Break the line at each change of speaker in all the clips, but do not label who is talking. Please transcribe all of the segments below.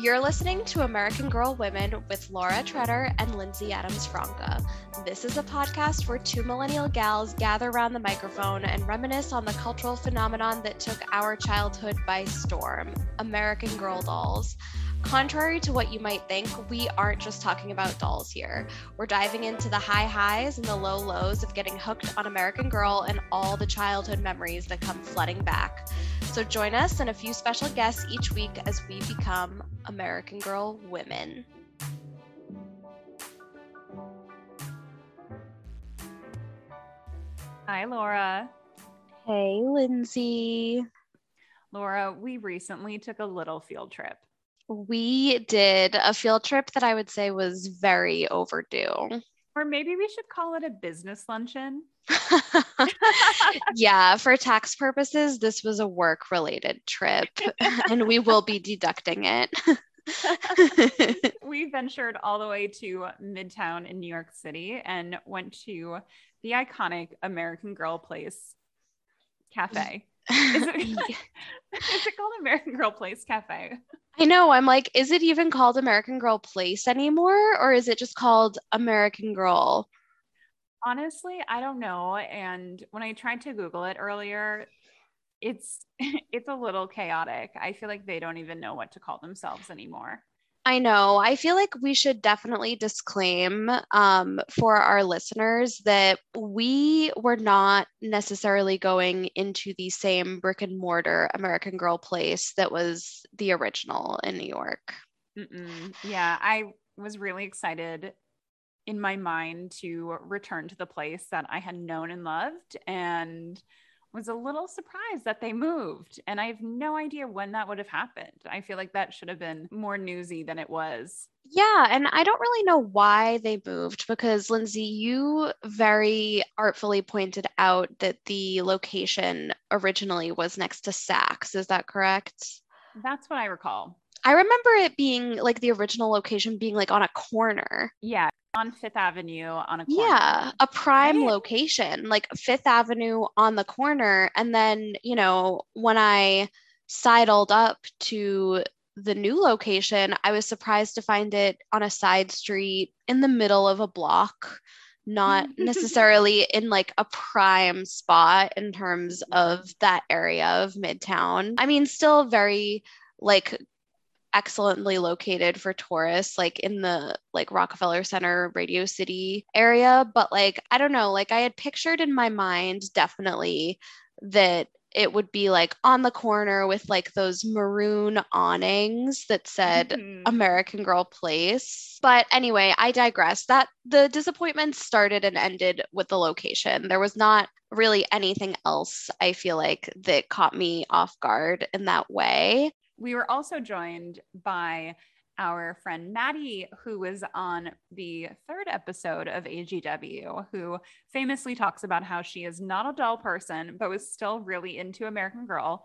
You're listening to American Girl Women with Laura Treader and Lindsey Adams Franca. This is a podcast where two millennial gals gather around the microphone and reminisce on the cultural phenomenon that took our childhood by storm American Girl dolls. Contrary to what you might think, we aren't just talking about dolls here. We're diving into the high highs and the low lows of getting hooked on American Girl and all the childhood memories that come flooding back. So join us and a few special guests each week as we become American Girl women.
Hi, Laura.
Hey, Lindsey.
Laura, we recently took a little field trip.
We did a field trip that I would say was very overdue.
Or maybe we should call it a business luncheon.
yeah, for tax purposes, this was a work related trip and we will be deducting it.
we ventured all the way to Midtown in New York City and went to the iconic American Girl Place Cafe. Is it, is it called American Girl Place Cafe?
I know. I'm like, is it even called American Girl Place anymore? Or is it just called American Girl?
Honestly, I don't know. And when I tried to Google it earlier, it's it's a little chaotic. I feel like they don't even know what to call themselves anymore.
I know. I feel like we should definitely disclaim um, for our listeners that we were not necessarily going into the same brick and mortar American Girl place that was the original in New York.
Mm-mm. Yeah, I was really excited in my mind to return to the place that I had known and loved. And was a little surprised that they moved. And I have no idea when that would have happened. I feel like that should have been more newsy than it was.
Yeah. And I don't really know why they moved because, Lindsey, you very artfully pointed out that the location originally was next to Saks. Is that correct?
That's what I recall.
I remember it being like the original location being like on a corner.
Yeah, on Fifth Avenue on a
corner. Yeah, a prime right? location, like Fifth Avenue on the corner. And then, you know, when I sidled up to the new location, I was surprised to find it on a side street in the middle of a block, not necessarily in like a prime spot in terms of that area of Midtown. I mean, still very like excellently located for tourists like in the like Rockefeller Center Radio City area but like I don't know like I had pictured in my mind definitely that it would be like on the corner with like those maroon awnings that said mm-hmm. American Girl Place. But anyway, I digress. That the disappointment started and ended with the location. There was not really anything else I feel like that caught me off guard in that way
we were also joined by our friend Maddie, who was on the third episode of AGW, who famously talks about how she is not a doll person, but was still really into American Girl.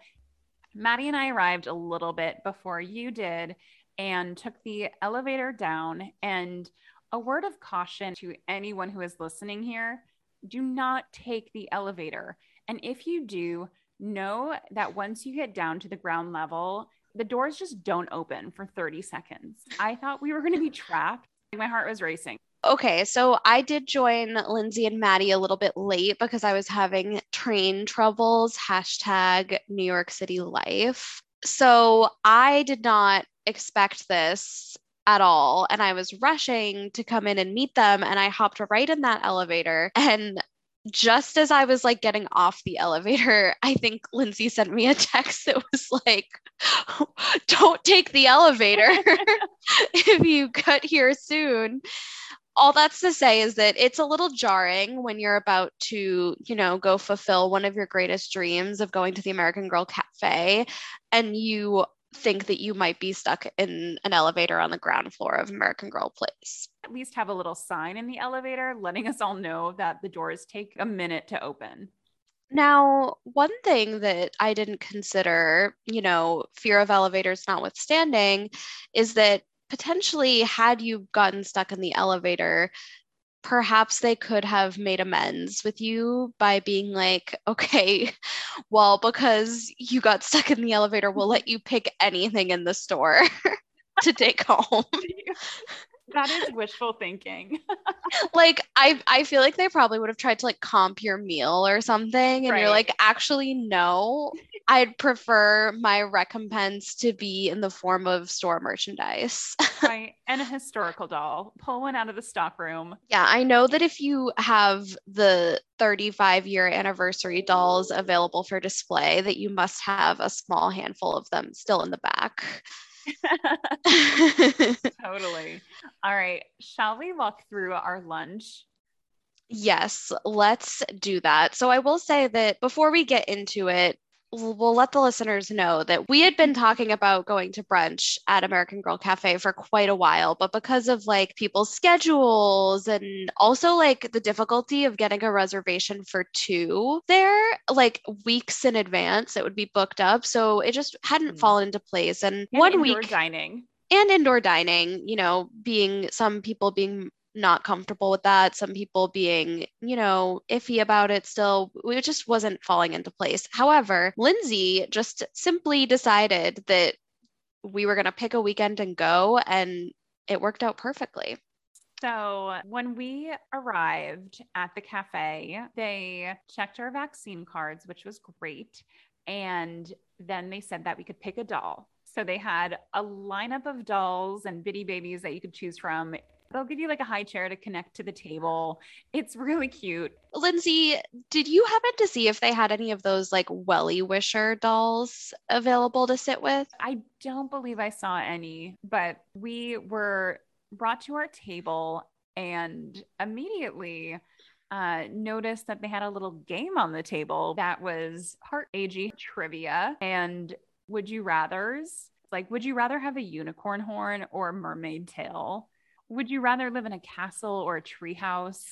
Maddie and I arrived a little bit before you did and took the elevator down. And a word of caution to anyone who is listening here do not take the elevator. And if you do, know that once you get down to the ground level, the doors just don't open for 30 seconds. I thought we were going to be trapped. My heart was racing.
Okay, so I did join Lindsey and Maddie a little bit late because I was having train troubles, hashtag New York City life. So I did not expect this at all. And I was rushing to come in and meet them. And I hopped right in that elevator. And just as I was like getting off the elevator, I think Lindsey sent me a text that was like, don't take the elevator if you cut here soon. All that's to say is that it's a little jarring when you're about to, you know, go fulfill one of your greatest dreams of going to the American Girl Cafe and you think that you might be stuck in an elevator on the ground floor of American Girl Place.
At least have a little sign in the elevator letting us all know that the doors take a minute to open.
Now, one thing that I didn't consider, you know, fear of elevators notwithstanding, is that potentially, had you gotten stuck in the elevator, perhaps they could have made amends with you by being like, okay, well, because you got stuck in the elevator, we'll let you pick anything in the store. to take home.
that is wishful thinking.
like I I feel like they probably would have tried to like comp your meal or something and right. you're like actually no. I'd prefer my recompense to be in the form of store merchandise.
right. And a historical doll. Pull one out of the stock room.
Yeah, I know that if you have the 35 year anniversary dolls available for display that you must have a small handful of them still in the back.
totally. All right. Shall we walk through our lunch?
Yes, let's do that. So I will say that before we get into it, we'll let the listeners know that we had been talking about going to brunch at American Girl Cafe for quite a while, but because of like people's schedules and also like the difficulty of getting a reservation for two there, like weeks in advance, it would be booked up. So it just hadn't mm. fallen into place. And, and one week
dining
and indoor dining, you know, being some people being not comfortable with that, some people being, you know, iffy about it still. It just wasn't falling into place. However, Lindsey just simply decided that we were going to pick a weekend and go, and it worked out perfectly.
So, when we arrived at the cafe, they checked our vaccine cards, which was great. And then they said that we could pick a doll. So they had a lineup of dolls and bitty babies that you could choose from They'll give you like a high chair to connect to the table. It's really cute.
Lindsey, did you happen to see if they had any of those like Wellie Wisher dolls available to sit with?
I don't believe I saw any, but we were brought to our table and immediately uh, noticed that they had a little game on the table that was part AG trivia and would you rather's. Like, would you rather have a unicorn horn or a mermaid tail? Would you rather live in a castle or a treehouse?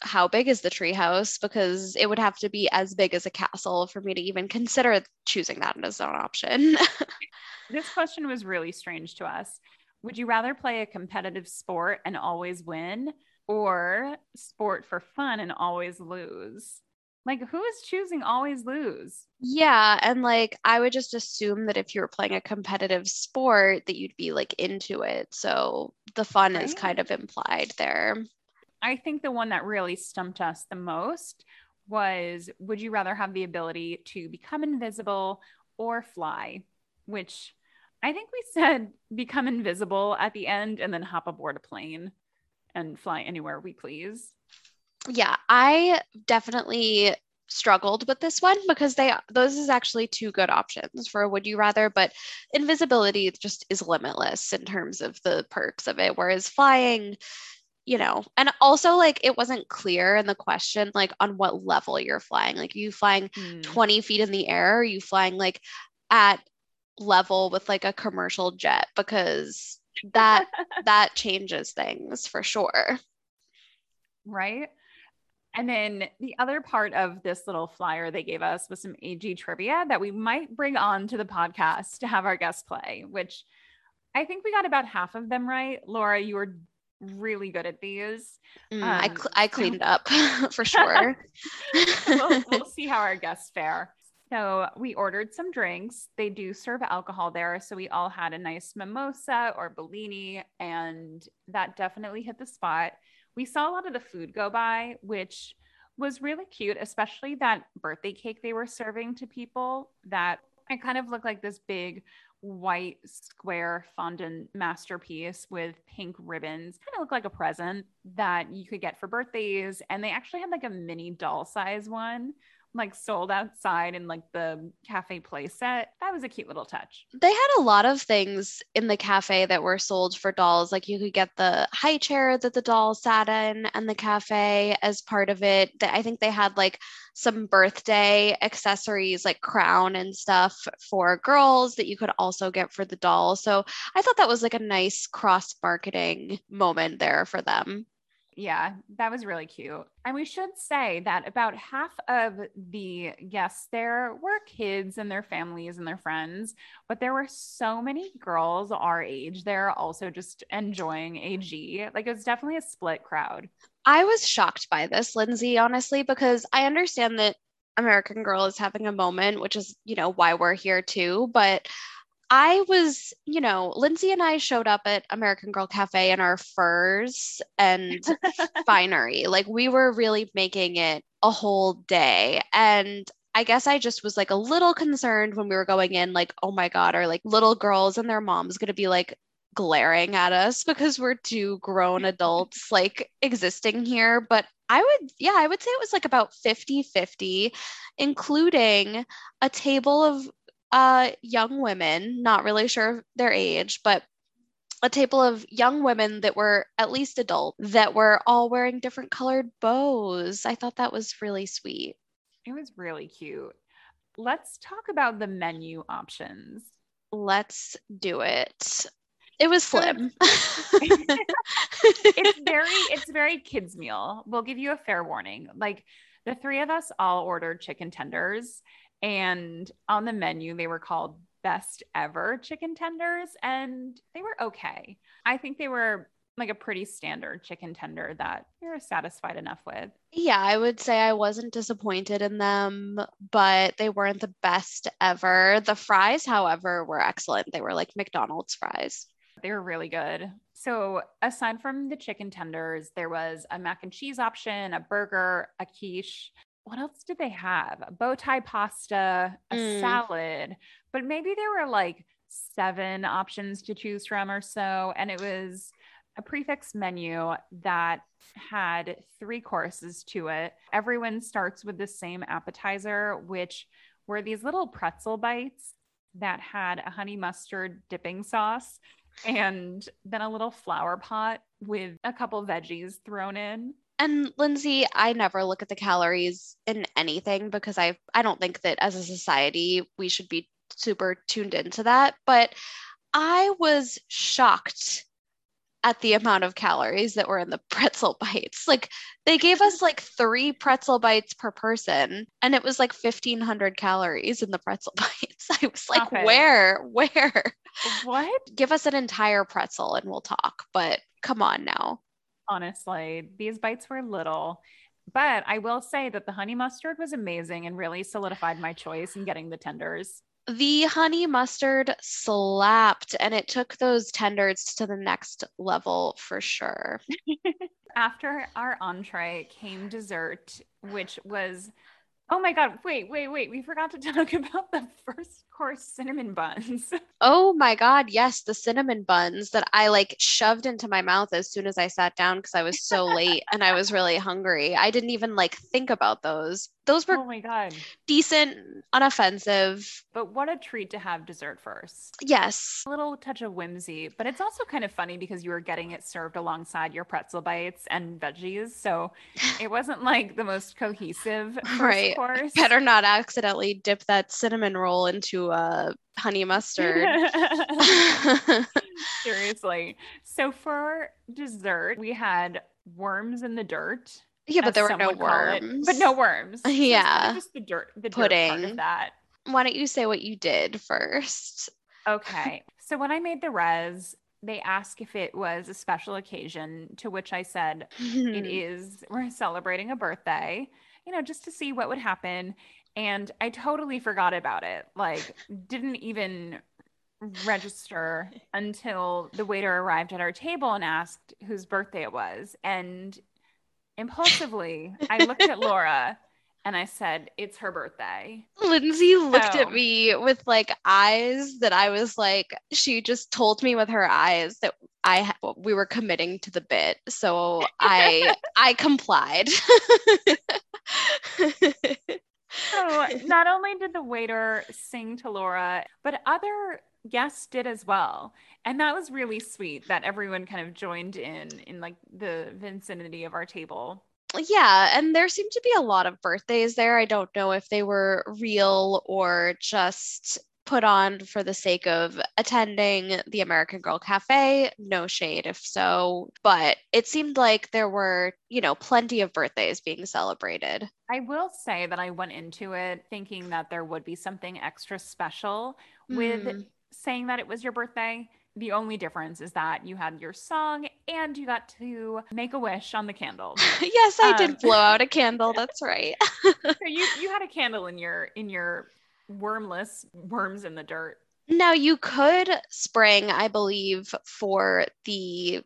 How big is the treehouse? Because it would have to be as big as a castle for me to even consider choosing that as an option.
this question was really strange to us. Would you rather play a competitive sport and always win or sport for fun and always lose? Like, who is choosing always lose?
Yeah. And like, I would just assume that if you were playing a competitive sport, that you'd be like into it. So the fun right. is kind of implied there.
I think the one that really stumped us the most was would you rather have the ability to become invisible or fly? Which I think we said become invisible at the end and then hop aboard a plane and fly anywhere we please
yeah, I definitely struggled with this one because they those is actually two good options for would you rather but invisibility just is limitless in terms of the perks of it whereas flying you know and also like it wasn't clear in the question like on what level you're flying like you flying mm. 20 feet in the air are you flying like at level with like a commercial jet? Because that that changes things for sure.
Right and then the other part of this little flyer they gave us was some AG trivia that we might bring on to the podcast to have our guests play, which I think we got about half of them right. Laura, you were really good at these.
Mm, um, I, cl- I cleaned up for sure.
we'll, we'll see how our guests fare. So we ordered some drinks. They do serve alcohol there. So we all had a nice mimosa or Bellini, and that definitely hit the spot we saw a lot of the food go by, which was really cute, especially that birthday cake they were serving to people that it kind of looked like this big white square fondant masterpiece with pink ribbons. Kind of looked like a present that you could get for birthdays. And they actually had like a mini doll size one like sold outside in like the cafe playset. That was a cute little touch.
They had a lot of things in the cafe that were sold for dolls. Like you could get the high chair that the doll sat in and the cafe as part of it. I think they had like some birthday accessories like crown and stuff for girls that you could also get for the doll. So I thought that was like a nice cross marketing moment there for them.
Yeah, that was really cute. And we should say that about half of the guests there were kids and their families and their friends, but there were so many girls our age there also just enjoying AG. Like it was definitely a split crowd.
I was shocked by this, Lindsey, honestly, because I understand that American Girl is having a moment, which is, you know, why we're here too. But I was, you know, Lindsey and I showed up at American Girl Cafe in our furs and finery. Like we were really making it a whole day. And I guess I just was like a little concerned when we were going in, like, oh my God, are like little girls and their moms going to be like glaring at us because we're two grown adults like existing here. But I would, yeah, I would say it was like about 50 50, including a table of uh, young women, not really sure of their age, but a table of young women that were at least adult that were all wearing different colored bows. I thought that was really sweet.
It was really cute. Let's talk about the menu options.
Let's do it. It was slim.
it's very it's very kids meal. We'll give you a fair warning. Like the three of us all ordered chicken tenders and on the menu they were called best ever chicken tenders and they were okay. I think they were like a pretty standard chicken tender that you're satisfied enough with.
Yeah, I would say I wasn't disappointed in them, but they weren't the best ever. The fries, however, were excellent. They were like McDonald's fries.
They were really good. So, aside from the chicken tenders, there was a mac and cheese option, a burger, a quiche. What else did they have? A bow tie pasta, a mm. salad, but maybe there were like seven options to choose from or so. And it was a prix fixe menu that had three courses to it. Everyone starts with the same appetizer, which were these little pretzel bites that had a honey mustard dipping sauce and then a little flower pot with a couple veggies thrown in.
And Lindsey, I never look at the calories in anything because I I don't think that as a society we should be super tuned into that, but I was shocked at the amount of calories that were in the pretzel bites. Like they gave us like three pretzel bites per person, and it was like 1500 calories in the pretzel bites. I was like, okay. where, where?
What?
Give us an entire pretzel and we'll talk. But come on now.
Honestly, these bites were little. But I will say that the honey mustard was amazing and really solidified my choice in getting the tenders
the honey mustard slapped and it took those tenders to the next level for sure.
After our entree came dessert, which was Oh my God. Wait, wait, wait. We forgot to talk about the first course cinnamon buns.
Oh my God. Yes. The cinnamon buns that I like shoved into my mouth as soon as I sat down because I was so late and I was really hungry. I didn't even like think about those. Those were
oh my God.
decent, unoffensive.
But what a treat to have dessert first.
Yes.
A little touch of whimsy, but it's also kind of funny because you were getting it served alongside your pretzel bites and veggies. So it wasn't like the most cohesive right course.
Better not accidentally dip that cinnamon roll into a honey mustard.
Seriously. So for dessert, we had worms in the dirt.
Yeah, but there were no worms.
But no worms.
Yeah.
just the dirt, the
pudding.
Dirt part of that.
Why don't you say what you did first?
Okay. so when I made the res, they asked if it was a special occasion, to which I said, it is, we're celebrating a birthday you know, just to see what would happen. And I totally forgot about it. Like, didn't even register until the waiter arrived at our table and asked whose birthday it was. And impulsively, I looked at Laura and I said, It's her birthday.
Lindsey looked so, at me with like eyes that I was like, she just told me with her eyes that I we were committing to the bit. So I I complied.
so not only did the waiter sing to Laura, but other guests did as well. And that was really sweet that everyone kind of joined in in like the vicinity of our table.
Yeah, and there seemed to be a lot of birthdays there. I don't know if they were real or just put on for the sake of attending the American Girl Cafe. No shade if so, but it seemed like there were, you know, plenty of birthdays being celebrated.
I will say that I went into it thinking that there would be something extra special with mm. saying that it was your birthday. The only difference is that you had your song and you got to make a wish on the candle.
yes, I um, did blow out a candle. That's right.
so you you had a candle in your in your wormless worms in the dirt
Now you could spring, I believe, for the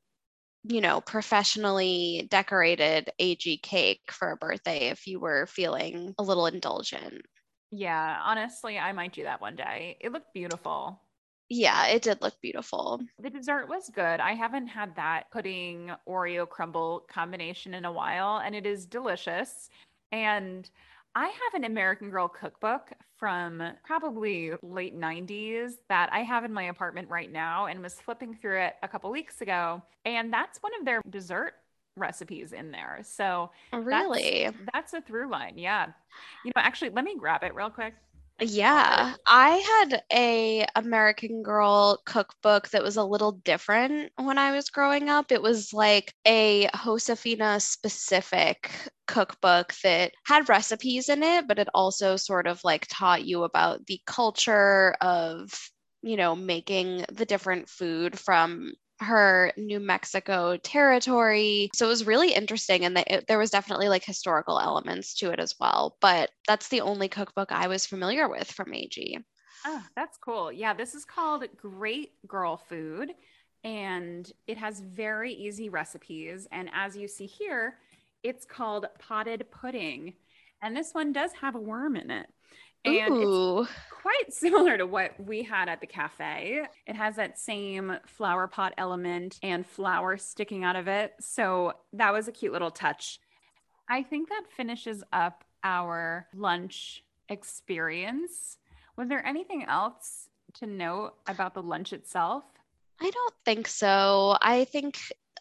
you know, professionally decorated AG cake for a birthday if you were feeling a little indulgent.
Yeah, honestly, I might do that one day. It looked beautiful.
Yeah, it did look beautiful.
The dessert was good. I haven't had that pudding Oreo crumble combination in a while, and it is delicious. And I have an American Girl cookbook from probably late 90s that I have in my apartment right now and was flipping through it a couple weeks ago. And that's one of their dessert recipes in there. So, oh,
really,
that's, that's a through line. Yeah. You know, actually, let me grab it real quick.
Yeah, I had a American Girl cookbook that was a little different when I was growing up. It was like a Josefina specific cookbook that had recipes in it, but it also sort of like taught you about the culture of, you know, making the different food from her New Mexico territory. So it was really interesting. And the, it, there was definitely like historical elements to it as well. But that's the only cookbook I was familiar with from AG.
Oh, ah, that's cool. Yeah, this is called Great Girl Food. And it has very easy recipes. And as you see here, it's called potted pudding. And this one does have a worm in it. And Ooh. it's quite similar to what we had at the cafe. It has that same flower pot element and flower sticking out of it. So that was a cute little touch. I think that finishes up our lunch experience. Was there anything else to note about the lunch itself?
I don't think so. I think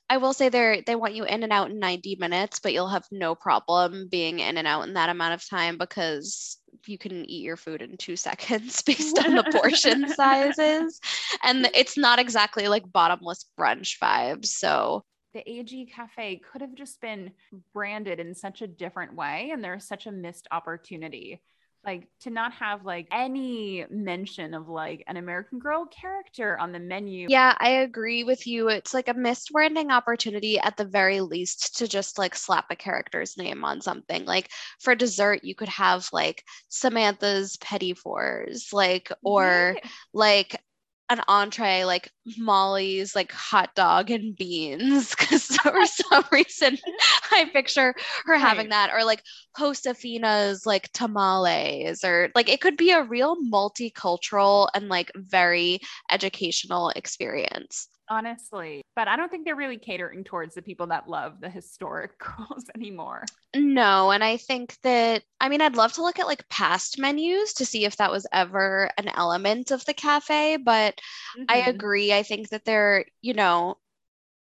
I will say they they want you in and out in 90 minutes, but you'll have no problem being in and out in that amount of time because you can eat your food in two seconds based on the portion sizes. And it's not exactly like bottomless brunch vibes. So
the AG Cafe could have just been branded in such a different way. And there's such a missed opportunity like to not have like any mention of like an American Girl character on the menu.
Yeah, I agree with you. It's like a missed branding opportunity at the very least to just like slap a character's name on something. Like for dessert, you could have like Samantha's Petit Fours, like or yeah. like an entree like Molly's like hot dog and beans because for some reason I picture her right. having that or like Josefina's like tamales or like it could be a real multicultural and like very educational experience
honestly. But I don't think they're really catering towards the people that love the historic girls anymore.
No. And I think that, I mean, I'd love to look at like past menus to see if that was ever an element of the cafe. But mm-hmm. I agree. I think that they're, you know,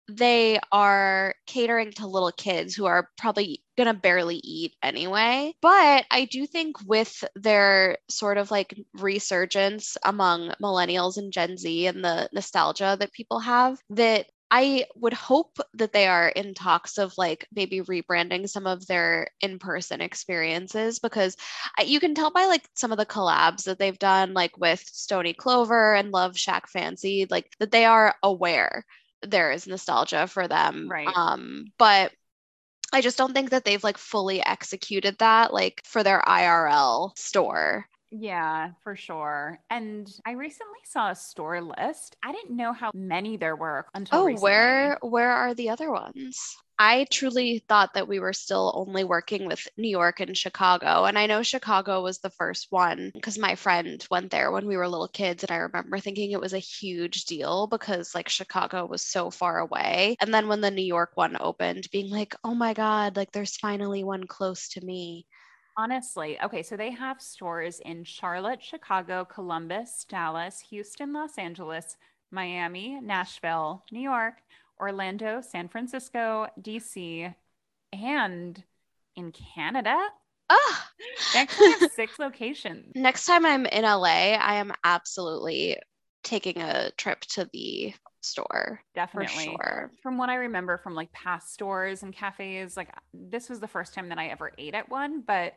they are catering to little kids who are probably going to barely eat anyway. But I do think with their sort of like resurgence among millennials and Gen Z and the nostalgia that people have, that I would hope that they are in talks of like maybe rebranding some of their in person experiences because you can tell by like some of the collabs that they've done, like with Stoney Clover and Love Shack Fancy, like that they are aware there is nostalgia for them.
Right.
Um, but I just don't think that they've like fully executed that like for their IRL store.
Yeah, for sure. And I recently saw a store list. I didn't know how many there were until
Oh,
recently.
where where are the other ones? I truly thought that we were still only working with New York and Chicago. And I know Chicago was the first one because my friend went there when we were little kids. And I remember thinking it was a huge deal because like Chicago was so far away. And then when the New York one opened, being like, oh my God, like there's finally one close to me.
Honestly, okay, so they have stores in Charlotte, Chicago, Columbus, Dallas, Houston, Los Angeles, Miami, Nashville, New York, Orlando, San Francisco, DC, and in Canada.
Oh,
actually have six locations.
Next time I'm in LA, I am absolutely taking a trip to the store.
Definitely. Sure. From what I remember from like past stores and cafes, like this was the first time that I ever ate at one, but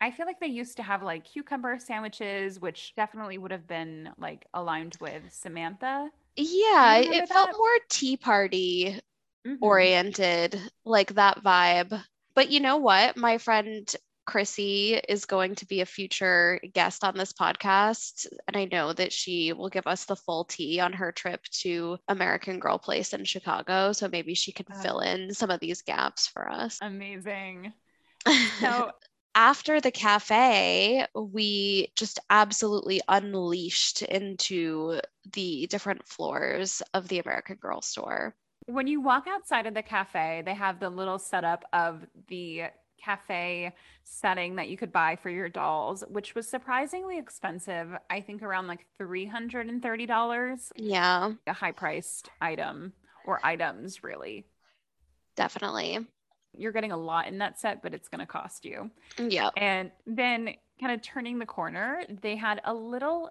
I feel like they used to have like cucumber sandwiches, which definitely would have been like aligned with Samantha.
Yeah, it that? felt more tea party mm-hmm. oriented, like that vibe. But you know what? My friend Chrissy is going to be a future guest on this podcast. And I know that she will give us the full tea on her trip to American Girl Place in Chicago. So maybe she can fill in some of these gaps for us.
Amazing. So
after the cafe, we just absolutely unleashed into the different floors of the American Girl store.
When you walk outside of the cafe, they have the little setup of the cafe setting that you could buy for your dolls, which was surprisingly expensive. I think around like $330.
Yeah.
A high priced item or items, really.
Definitely.
You're getting a lot in that set, but it's going to cost you.
Yeah.
And then, kind of turning the corner, they had a little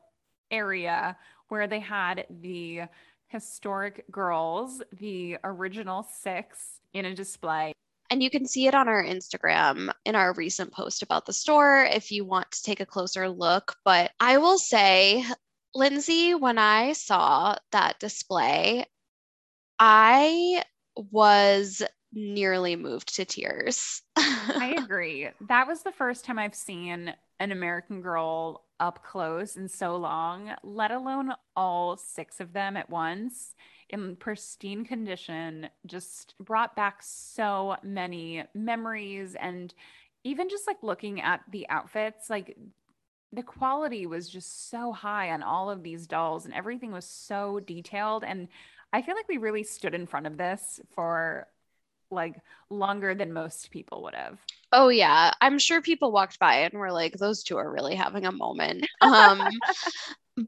area where they had the historic girls, the original six, in a display.
And you can see it on our Instagram in our recent post about the store if you want to take a closer look. But I will say, Lindsey, when I saw that display, I was nearly moved to tears.
I agree. That was the first time I've seen an American Girl up close in so long, let alone all six of them at once in pristine condition, just brought back so many memories. And even just like looking at the outfits, like the quality was just so high on all of these dolls, and everything was so detailed. And I feel like we really stood in front of this for like longer than most people would have.
Oh yeah, I'm sure people walked by and were like those two are really having a moment. Um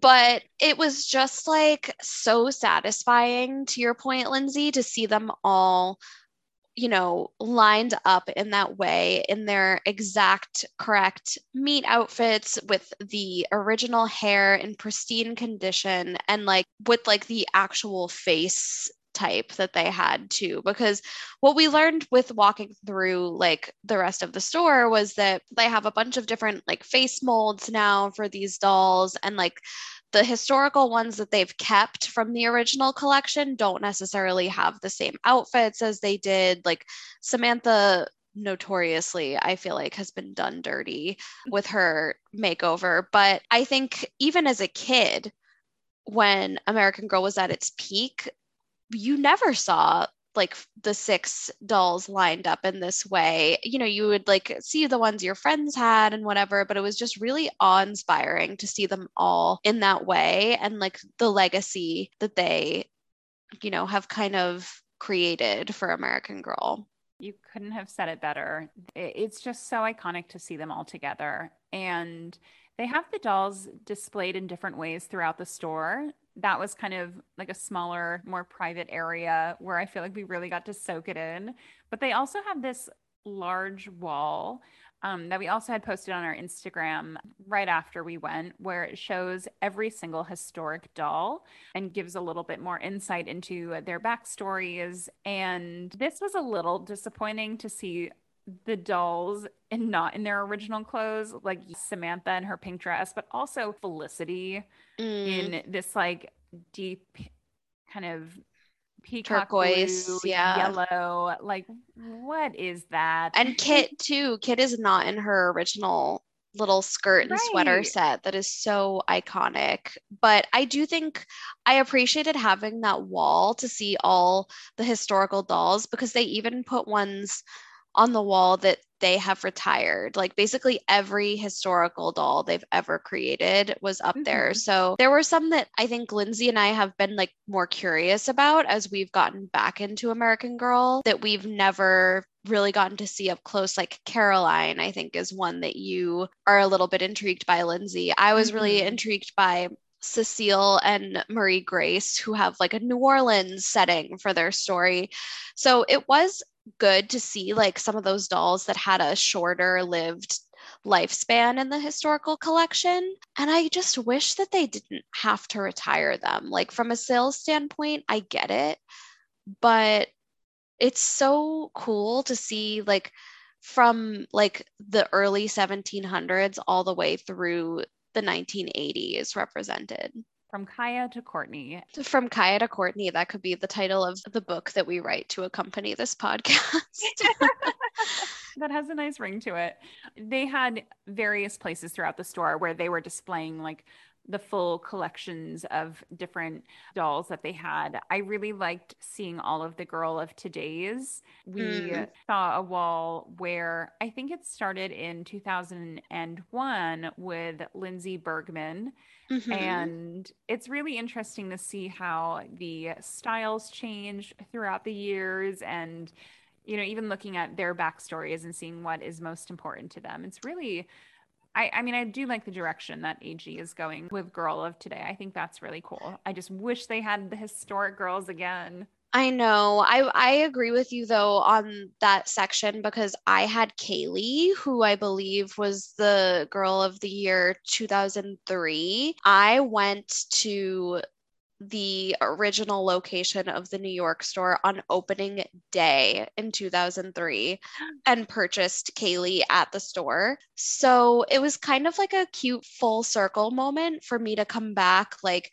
but it was just like so satisfying to your point Lindsey to see them all you know lined up in that way in their exact correct meet outfits with the original hair in pristine condition and like with like the actual face type that they had too because what we learned with walking through like the rest of the store was that they have a bunch of different like face molds now for these dolls and like the historical ones that they've kept from the original collection don't necessarily have the same outfits as they did. Like Samantha notoriously I feel like has been done dirty with her makeover but I think even as a kid when American Girl was at its peak you never saw like the six dolls lined up in this way. You know, you would like see the ones your friends had and whatever, but it was just really awe inspiring to see them all in that way and like the legacy that they, you know, have kind of created for American Girl.
You couldn't have said it better. It's just so iconic to see them all together. And they have the dolls displayed in different ways throughout the store that was kind of like a smaller, more private area where I feel like we really got to soak it in. But they also have this large wall um, that we also had posted on our Instagram right after we went, where it shows every single historic doll and gives a little bit more insight into their backstories. And this was a little disappointing to see the dolls and not in their original clothes, like Samantha in her pink dress, but also Felicity mm. in this like deep kind of peacock turquoise, blue, yeah, yellow. Like, what is that?
And Kit too. Kit is not in her original little skirt and right. sweater set that is so iconic. But I do think I appreciated having that wall to see all the historical dolls because they even put ones on the wall that they have retired. Like basically every historical doll they've ever created was up mm-hmm. there. So there were some that I think Lindsey and I have been like more curious about as we've gotten back into American Girl that we've never really gotten to see up close. Like Caroline, I think is one that you are a little bit intrigued by, Lindsey. I was mm-hmm. really intrigued by Cecile and Marie Grace, who have like a New Orleans setting for their story. So it was good to see like some of those dolls that had a shorter lived lifespan in the historical collection. And I just wish that they didn't have to retire them. Like, from a sales standpoint, I get it, but it's so cool to see like from like the early 1700s all the way through the 1980s represented.
From Kaya to Courtney.
From Kaya to Courtney, that could be the title of the book that we write to accompany this podcast.
that has a nice ring to it. They had various places throughout the store where they were displaying like the full collections of different dolls that they had. I really liked seeing all of the girl of today's. We mm. saw a wall where I think it started in 2001 with Lindsey Bergman. Mm-hmm. And it's really interesting to see how the styles change throughout the years and you know even looking at their backstories and seeing what is most important to them it's really I, I mean, I do like the direction that AG is going with Girl of Today. I think that's really cool. I just wish they had the historic girls again.
I know. I I agree with you though on that section because I had Kailey, who I believe was the girl of the year 2003. I went to the original location of the New York store on opening day in 2003 and purchased Kailey at the store. So it was kind of like a cute full circle moment for me to come back like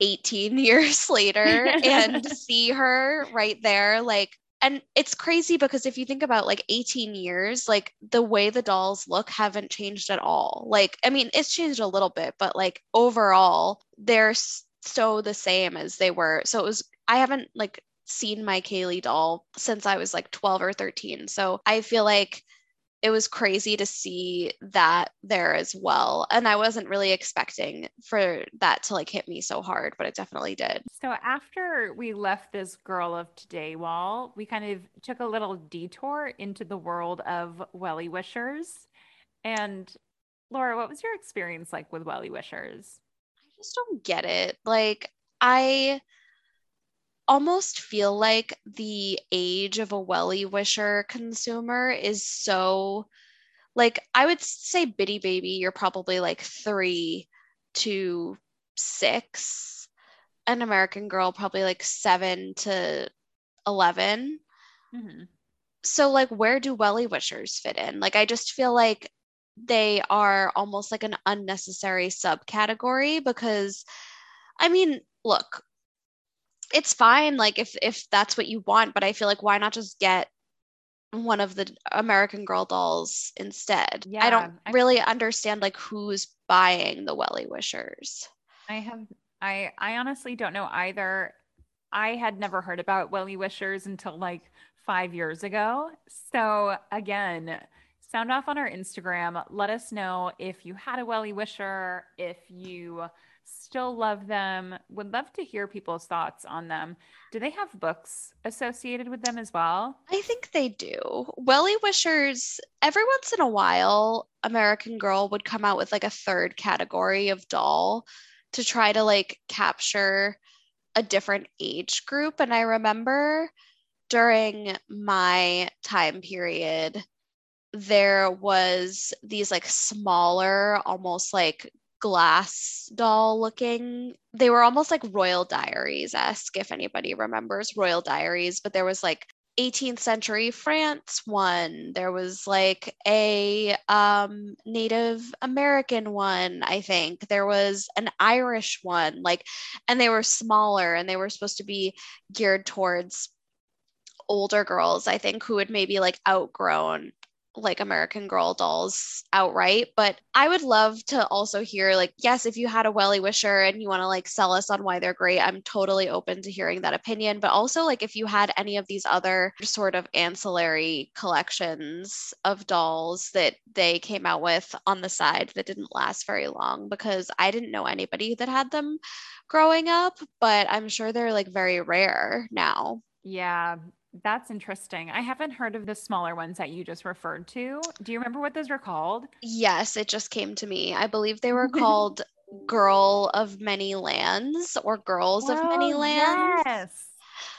18 years later and see her right there like and it's crazy because if you think about like 18 years like the way the dolls look haven't changed at all like i mean it's changed a little bit but like overall they're so the same as they were. So it was, I haven't like seen my Kailey doll since I was like 12 or 13. So I feel like it was crazy to see that there as well. And I wasn't really expecting for that to like hit me so hard, but it definitely did.
So after we left this girl of today wall, we kind of took a little detour into the world of Wellie Wishers. And Laura, what was your experience like with Wellie Wishers?
I just don't get it. Like, I almost feel like the age of a Wellie Wisher consumer is so like I would say bitty baby, you're probably like three to six. An American girl, probably like seven to 11. Mm-hmm. So, like, where do Wellie Wishers fit in? Like, I just feel like they are almost like an unnecessary subcategory because I mean, look, it's fine like if if that's what you want, but I feel like why not just get one of the American Girl dolls instead? Yeah, I don't I, really understand like who's buying the Wellie Wishers.
I have I I honestly don't know either. I had never heard about Wellie Wishers until like 5 years ago. So again, sound off on our Instagram. Let us know if you had a Wellie Wisher, if you still love them. Would love to hear people's thoughts on them. Do they have books associated with them as well?
I think they do. Wellie Wishers, every once in a while, American Girl would come out with like a third category of doll to try to like capture a different age group. And I remember during my time period, there was these like smaller, almost like glass doll looking. They were almost like Royal Diaries esque, if anybody remembers Royal Diaries, but there was like 18th century France one. There was like a um, Native American one, I think. There was an Irish one, like, and they were smaller and they were supposed to be geared towards older girls, I think, who had maybe like outgrown like American Girl dolls outright, but I would love to also hear like yes, if you had a Wellie Wisher and you want to like sell us on why they're great, I'm totally open to hearing that opinion, but also like if you had any of these other sort of ancillary collections of dolls that they came out with on the side that didn't last very long because I didn't know anybody that had them growing up, but I'm sure they're like very rare now.
Yeah, that's interesting. I haven't heard of the smaller ones that you just referred to. Do you remember what those were called?
Yes, it just came to me. I believe they were called Girl of Many Lands or Girls of Many oh, Lands. Yes.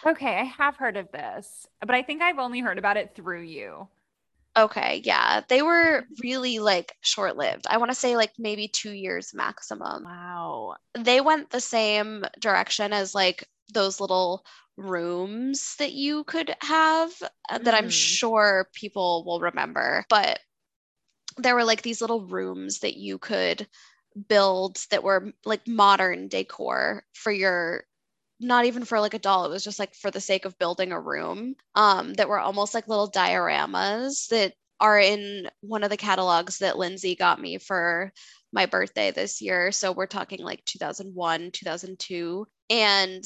Okay, I have heard of this, but I think I've only heard about it through you.
Okay, yeah. They were really like short lived. I want to say like maybe two years maximum.
Wow.
They went the same direction as like those little rooms that you could have mm. that I'm mm. sure people will remember. But there were like these little rooms that you could build that were like modern decor for your not even for like a doll it was just like for the sake of building a room um that were almost like little dioramas that are in one of the catalogs that Lindsey got me for my birthday this year. So we're talking like 2001, 2002. And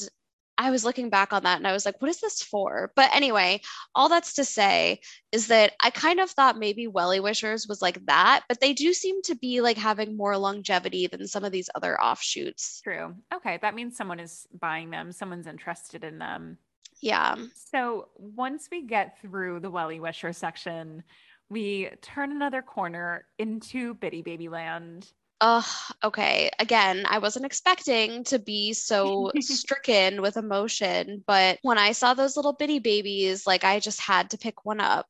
I was looking back on that and I was like, what is this for? But anyway, all that's to say is that I kind of thought maybe Wellie Wishers was like that, but they do seem to be like having more longevity than some of these other offshoots.
True. Okay. That means someone is buying them, someone's interested in them.
Yeah.
So once we get through the Welly Wisher section, we turn another corner into Bitty Baby Land.
Oh, okay. Again, I wasn't expecting to be so stricken with emotion, but when I saw those little bitty babies, like I just had to pick one up.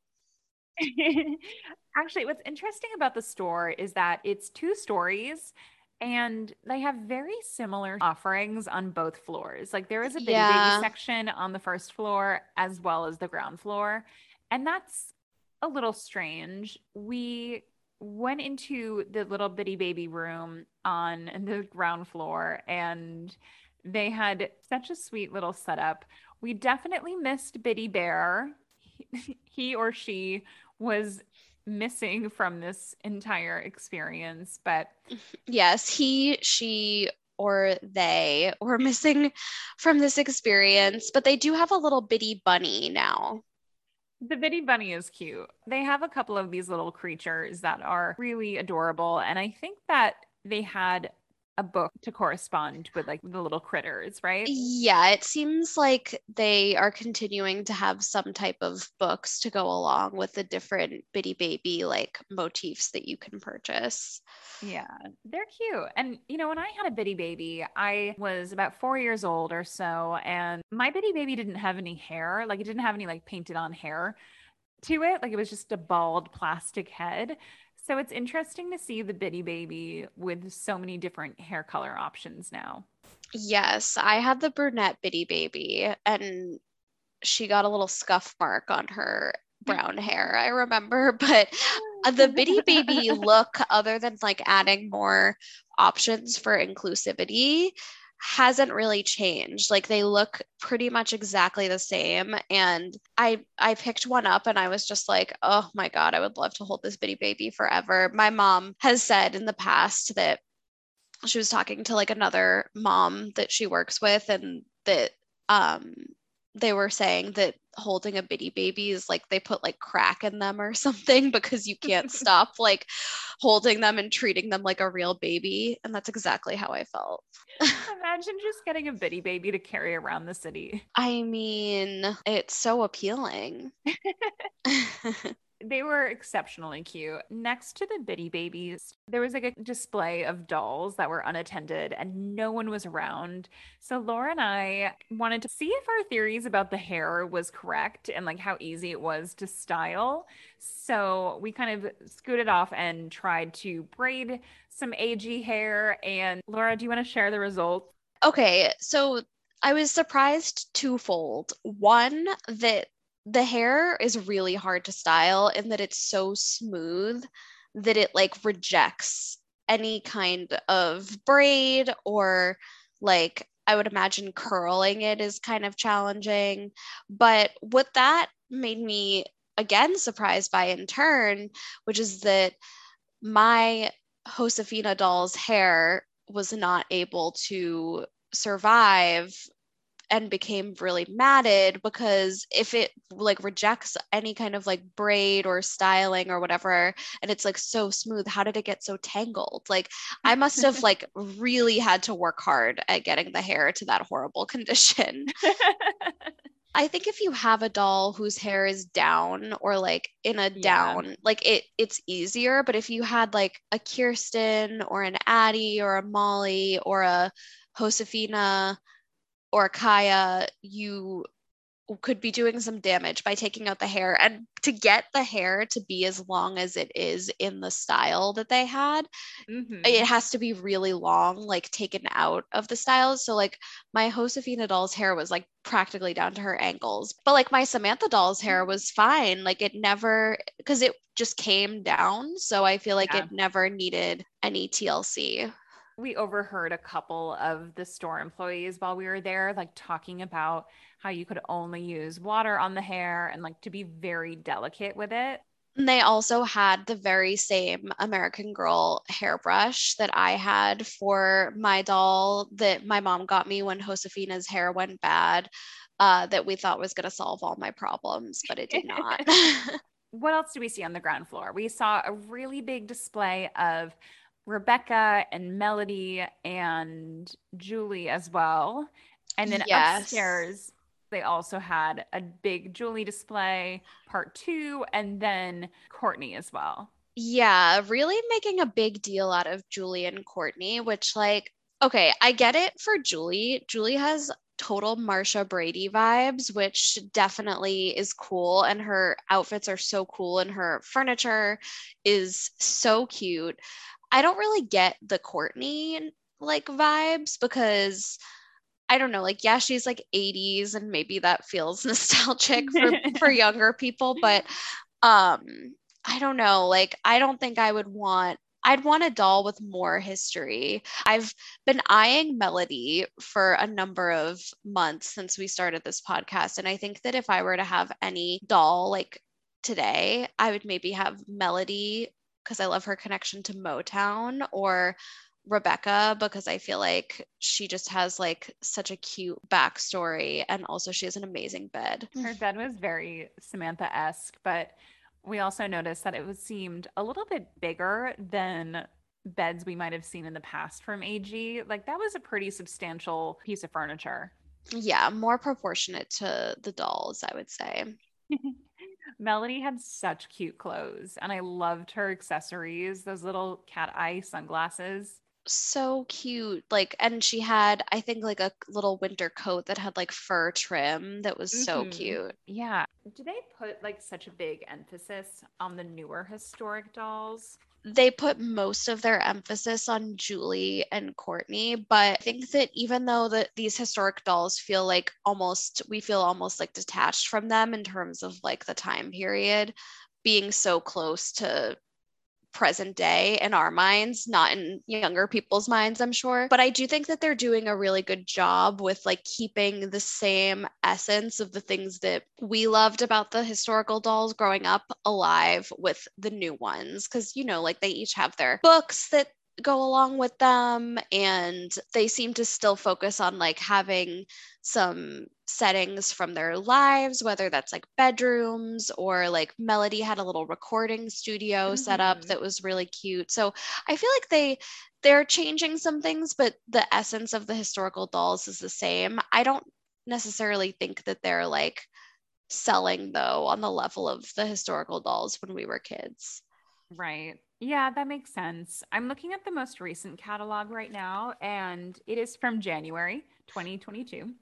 Actually, what's interesting about the store is that it's two stories and they have very similar offerings on both floors. Like there is a bitty
Yeah.
baby section on the first floor as well as the ground floor. And that's a little strange. We went into the little bitty baby room on the ground floor and they had such a sweet little setup. We definitely missed Bitty Bear. He, he or she was missing from this entire experience, but
Yes, he, she, or they were missing from this experience, but they do have a little bitty bunny now.
The Bitty Bunny is cute. They have a couple of these little creatures that are really adorable. And I think that they had a book to correspond with like the little critters, right?
Yeah, it seems like they are continuing to have some type of books to go along with the different bitty baby like motifs that you can purchase.
Yeah, they're cute. And you know, when I had a bitty baby, I was about four years old or so, and my bitty baby didn't have any hair. Like it didn't have any like painted on hair to it. Like it was just a bald plastic head. So it's interesting to see the bitty baby with so many different hair color options now.
Yes, I had the brunette bitty baby and she got a little scuff mark on her brown hair, I remember. But the bitty baby look, other than like adding more options for inclusivity, hasn't really changed. Like they look pretty much exactly the same. And I I picked one up and I was just like, oh my God, I would love to hold this bitty baby forever. My mom has said in the past that she was talking to like another mom that she works with and that um they were saying that holding a bitty baby is like they put like crack in them or something because you can't stop like holding them and treating them like a real baby and that's exactly how I felt.
Imagine just getting a bitty baby to carry around the city.
I mean, it's so appealing.
They were exceptionally cute. Next to the bitty babies, there was like a display of dolls that were unattended and no one was around. So Laura and I wanted to see if our theories about the hair was correct and like how easy it was to style. So we kind of scooted off and tried to braid some AG hair. And Laura, do you want to share the results?
Okay, so I was surprised twofold. One, that the hair is really hard to style in that it's so smooth that it like rejects any kind of braid or like I would imagine curling it is kind of challenging. But what that made me again surprised by in turn, which is that my Josefina doll's hair was not able to survive and became really matted because if it like rejects any kind of like braid or styling or whatever and it's like so smooth how did it get so tangled like i must have like really had to work hard at getting the hair to that horrible condition i think if you have a doll whose hair is down or like in a
Yeah.
down like it it's easier but if you had like a kirsten or an addie or a molly or a josefina or Kaya, you could be doing some damage by taking out the hair. And to get the hair to be as long as it is in the style that they had,
Mhm.
it has to be really long, like taken out of the styles. So, like, my Josefina doll's hair was like practically down to her ankles. But, like, my Samantha doll's hair was fine. Like, it never, because it just came down. So, I feel like
Yeah.
it never needed any TLC.
We overheard a couple of the store employees while we were there like talking about how you could only use water on the hair and like to be very delicate with it
And they also had the very same American Girl hairbrush that I had for my doll that my mom got me when Josefina's hair went bad, uh, that we thought was going to solve all my problems, but it did not.
what else do we see on the ground floor? We saw a really big display of Rebecca and Melody and Julie as well. And then yes. upstairs, they also had a big Julie display, part two, and then Courtney as well.
Yeah, really making a big deal out of Julie and Courtney, which, like, okay, I get it for Julie. Julie has total Marcia Brady vibes, which definitely is cool. And her outfits are so cool, and her furniture is so cute. I don't really get the Courtney like vibes because I don't know, like yeah, she's like 80s and maybe that feels nostalgic for for younger people, but um I don't know, like I don't think I would want I'd want a doll with more history. I've been eyeing Melody for a number of months since we started this podcast. And I think that if I were to have any doll like today, I would maybe have Melody because I love her connection to Motown or Rebecca because I feel like she just has like such a cute backstory and also she has an amazing bed.
Her mm. bed was very Samantha esque, but we also noticed that it was seemed a little bit bigger than beds we might have seen in the past from AG. Like that was a pretty substantial piece of furniture.
Yeah, more proportionate to the dolls, I would say.
Melody had such cute clothes and I loved her accessories, those little cat eye sunglasses.
So cute. Like, and she had, I think, like a little winter coat that had like fur trim that was mm-hmm. so cute.
Yeah. Do they put like such a big emphasis on the newer historic dolls?
They put most of their emphasis on Julie and Courtney, but I think that even though that these historic dolls feel like almost we feel almost like detached from them in terms of like the time period being so close to present day in our minds, not in younger people's minds, I'm sure. But I do think that they're doing a really good job with like keeping the same essence of the things that we loved about the historical dolls growing up alive with the new ones. Cause, you know, like they each have their books that go along with them and they seem to still focus on like having some settings from their lives whether that's like bedrooms or like melody had a little recording studio mm-hmm. set up mm-hmm. that was really cute so i feel like they they're changing some things but the essence of the historical dolls is the same i don't necessarily think that they're like selling though on the level of the historical dolls when we were kids
right yeah, that makes sense. I'm looking at the most recent catalog right now, and it is from January 2022.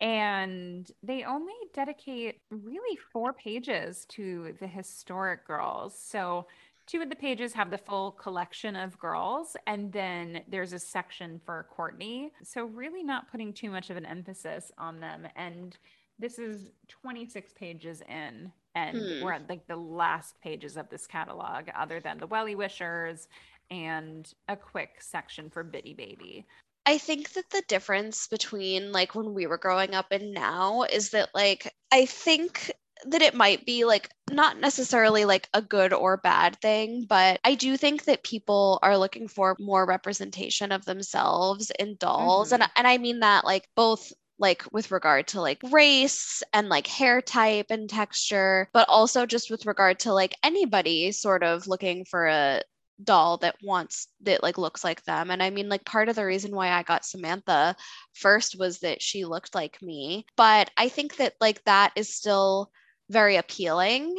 And they only dedicate really four pages to the historic girls. So, two of the pages have the full collection of girls, and then there's a section for Courtney. So, really not putting too much of an emphasis on them. And this is 26 pages in and hmm. we're at like the last pages of this catalog other than the Wellie Wishers and a quick section for bitty baby
I think that the difference between like when we were growing up and now is that like I think that it might be like not necessarily like a good or bad thing, but I do think that people are looking for more representation of themselves in dolls. Mm-hmm. And and I mean that like both like with regard to like race and like hair type and texture, but also just with regard to like anybody sort of looking for a doll that wants that like looks like them and i mean like part of the reason why i got samantha first was that she looked like me but i think that like that is still very appealing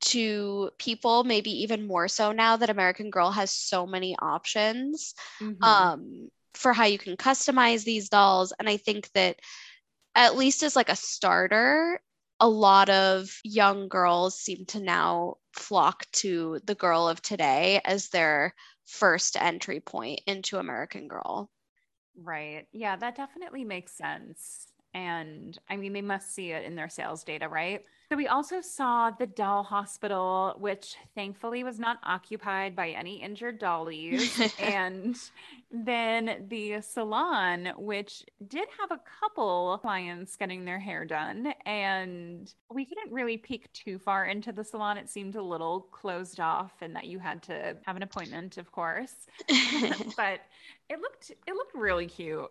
to people maybe even more so now that american girl has so many options mm-hmm. um for how you can customize these dolls. And I think that at least as like a starter, a lot of young girls seem to now flock to the girl of today as their first entry point into American Girl.
Right. Yeah, that definitely makes sense. And I mean, they must see it in their sales data, right? So we also saw the doll hospital, which thankfully was not occupied by any injured dollies. and then the salon, which did have a couple clients getting their hair done. And we couldn't really peek too far into the salon. It seemed a little closed off and that you had to have an appointment, of course. but it looked it looked really cute.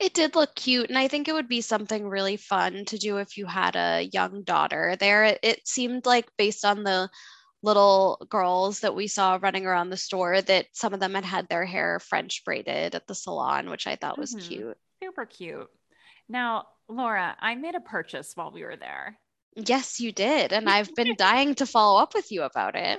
It did look cute, and I think it would be something really fun to do if you had a young daughter there. It, seemed like, based on the little girls that we saw running around the store, that some of them had had their hair French braided at the salon, which I thought was mm-hmm. cute.
Super cute. Now, Laura, I made a purchase while we were there.
Yes, you did. And I've been dying to follow up with you about it.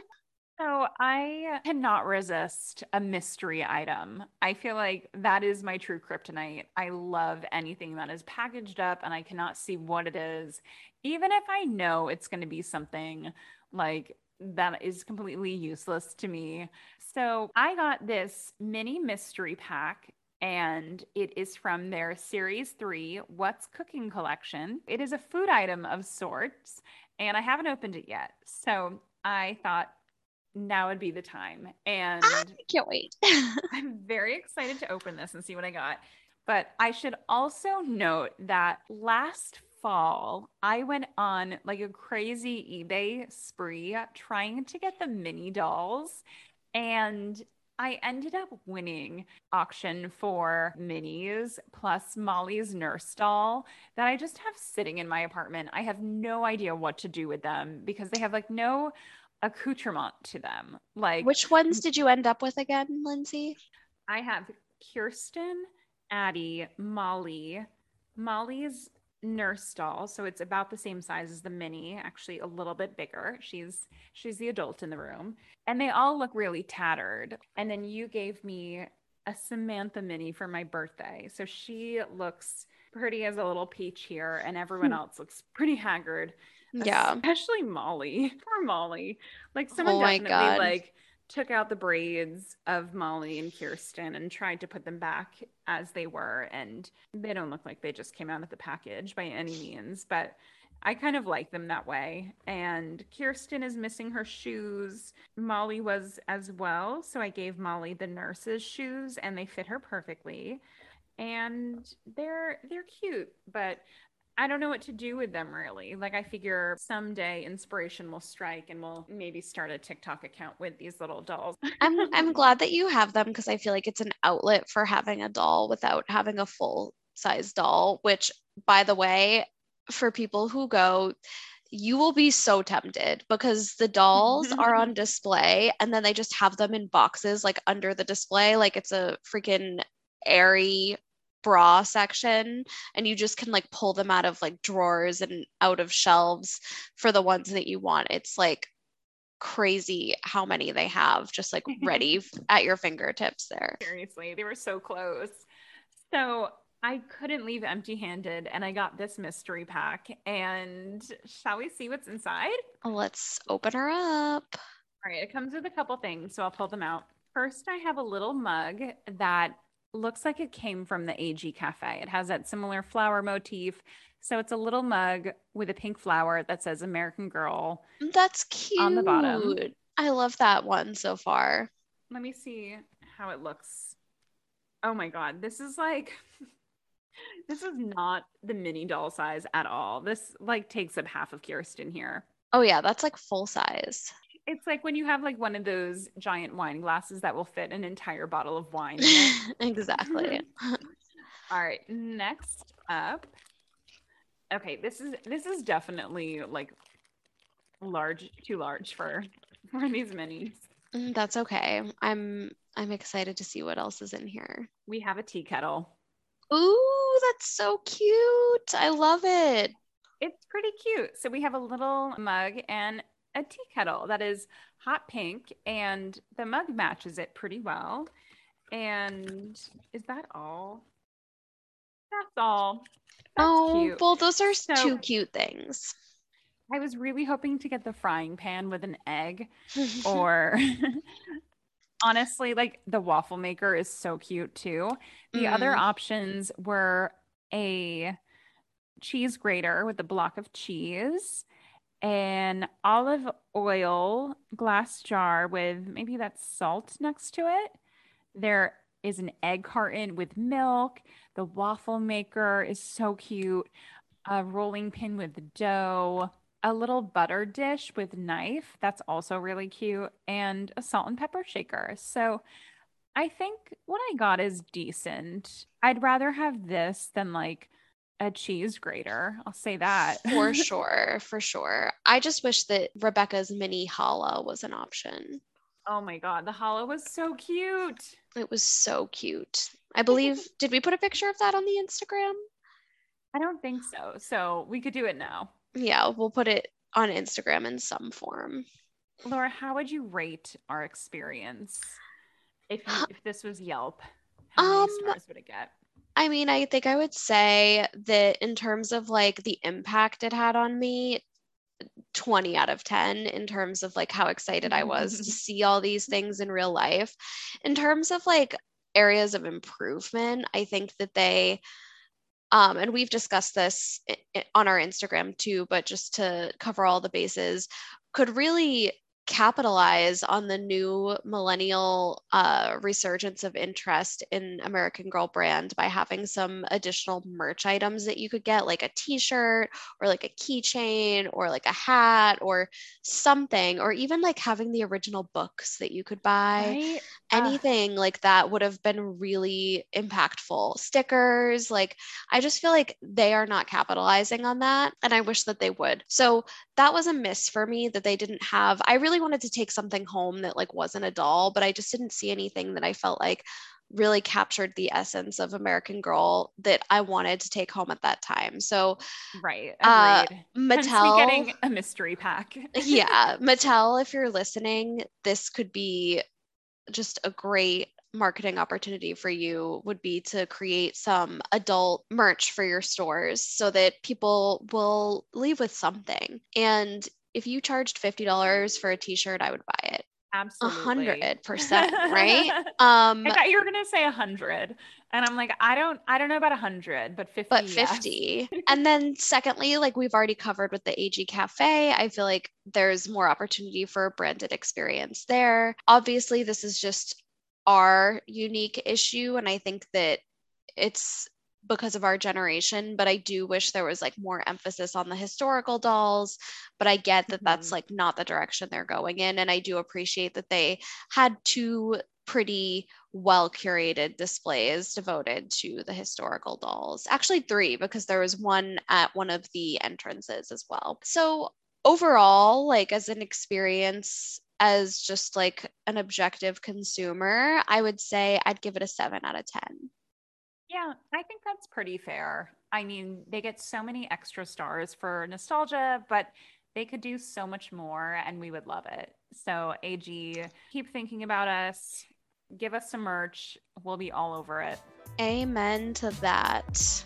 So I cannot resist a mystery item. I feel like that is my true kryptonite. I love anything that is packaged up and I cannot see what it is, even if I know it's going to be something like that is completely useless to me. So I got this mini mystery pack and it is from their series three What's Cooking collection. It is a food item of sorts, and I haven't opened it yet. So I thought now would be the time. And
I can't wait.
I'm very excited to open this and see what I got. But I should also note that last fall, I went on like a crazy eBay spree trying to get the mini dolls. And I ended up winning auction for minis plus Molly's nurse doll that I just have sitting in my apartment. I have no idea what to do with them because they have like no accoutrement to them. Like
which ones did you end up with again, Lindsey?
I have Kirsten, Addie, Molly. Molly's nurse doll, so it's about the same size as the mini, actually a little bit bigger. She's she's the adult in the room. And they all look really tattered. And then you gave me a Samantha mini for my birthday. So she looks pretty as a little peach here and everyone hmm. else looks pretty haggard.
Yeah.
Especially Molly. Poor Molly. Like someone oh definitely God. like took out the braids of Molly and Kirsten and tried to put them back as they were. And they don't look like they just came out of the package by any means, but I kind of like them that way. And Kirsten is missing her shoes. Molly was as well. So I gave Molly the nurse's shoes and they fit her perfectly. And they're they're cute, but I don't know what to do with them really. Like I figure someday inspiration will strike and we'll maybe start a TikTok account with these little dolls.
I'm I'm glad that you have them because I feel like it's an outlet for having a doll without having a full size doll, which by the way, for people who go you will be so tempted because the dolls are on display and then they just have them in boxes like under the display like it's a freaking Aerie bra section and you just can like pull them out of like drawers and out of shelves for the ones that you want. It's like crazy how many they have just like ready at your fingertips there.
Seriously, they were so close. So I couldn't leave empty handed and I got this mystery pack. And shall we see what's inside?
Let's open her up.
All right, it comes with a couple things, so I'll pull them out. First, I have a little mug that looks like it came from the AG Cafe. It has that similar flower motif. So it's a little mug with a pink flower that says American Girl.
That's cute. On the bottom. I love that one so far.
Let me see how it looks. Oh my God. This is like, this is not the mini doll size at all. This like takes up half of Kirsten here.
Oh yeah, that's like full size.
It's like when you have like one of those giant wine glasses that will fit an entire bottle of wine.
exactly.
All right, next up. Okay, this is this is definitely like large, too large for for these minis.
Mm, that's okay. I'm I'm excited to see what else is in here.
We have a tea kettle.
Ooh, that's so cute. I love it.
It's pretty cute. So we have a little mug and a tea kettle that is hot pink and the mug matches it pretty well. And is that all? That's all. That's
oh, cute. well, those are so, two cute things.
I was really hoping to get the frying pan with an egg or honestly, like the waffle maker is so cute too. The mm. other options were a cheese grater with a block of cheese, an olive oil glass jar with maybe that salt next to it. There is an egg carton with milk. The waffle maker is so cute. A rolling pin with dough, a little butter dish with knife. That's also really cute. And a salt and pepper shaker. So I think what I got is decent. I'd rather have this than like a cheese grater. I'll say that.
for sure. For sure. I just wish that Rebecca's mini challah was an option.
Oh my God. The challah was so cute.
It was so cute. I believe, did we put a picture of that on the Instagram?
I don't think so. So we could do it now.
Yeah, we'll put it on Instagram in some form.
Laura, how would you rate our experience if you, if this was Yelp? How many
Um,
stars would it get?
I mean, I think I would say that in terms of like the impact it had on me, 20 out of 10 in terms of like how excited I was to see all these things in real life. In terms of like areas of improvement, I think that they um, and we've discussed this i- i- on our Instagram too, but just to cover all the bases, could really capitalize on the new millennial uh, resurgence of interest in American Girl brand by having some additional merch items that you could get, like a t shirt or like a keychain or like a hat or something, or even like having the original books that you could buy
Right?
Anything like that would have been really impactful. Stickers, like I just feel like they are not capitalizing on that and I wish that they would. So that was a miss for me that they didn't have. I really wanted to take something home that like wasn't a doll, but I just didn't see anything that I felt like really captured the essence of American Girl that I wanted to take home at that time. So
right.
uh, Mattel
getting a mystery pack.
yeah, Mattel, if you're listening, this could be just a great marketing opportunity for you would be to create some adult merch for your stores so that people will leave with something. And if you charged $50 for a t-shirt, I would buy it.
Absolutely.
A hundred percent, right? Um
I thought you were gonna say a hundred, and I'm like, I don't, I don't know about a hundred, but fifty.
but
yes.
50 and then secondly like we've already covered with the ag cafe i feel like there's more opportunity for a branded experience there obviously this is just our unique issue and i think that it's because of our generation but i do wish there was like more emphasis on the historical dolls but i get that that's
Mhm.
like not the direction they're going in and i do appreciate that they had two pretty well curated displays devoted to the historical dolls. Actually, three, because there was one at one of the entrances as well. So, overall, like as an experience, as just like an objective consumer, I would say I'd give it a seven out of 10.
Yeah, I think that's pretty fair. I mean, they get so many extra stars for nostalgia, but they could do so much more and we would love it. So, AG, keep thinking about us. Give us some merch. We'll be all over it.
Amen to that.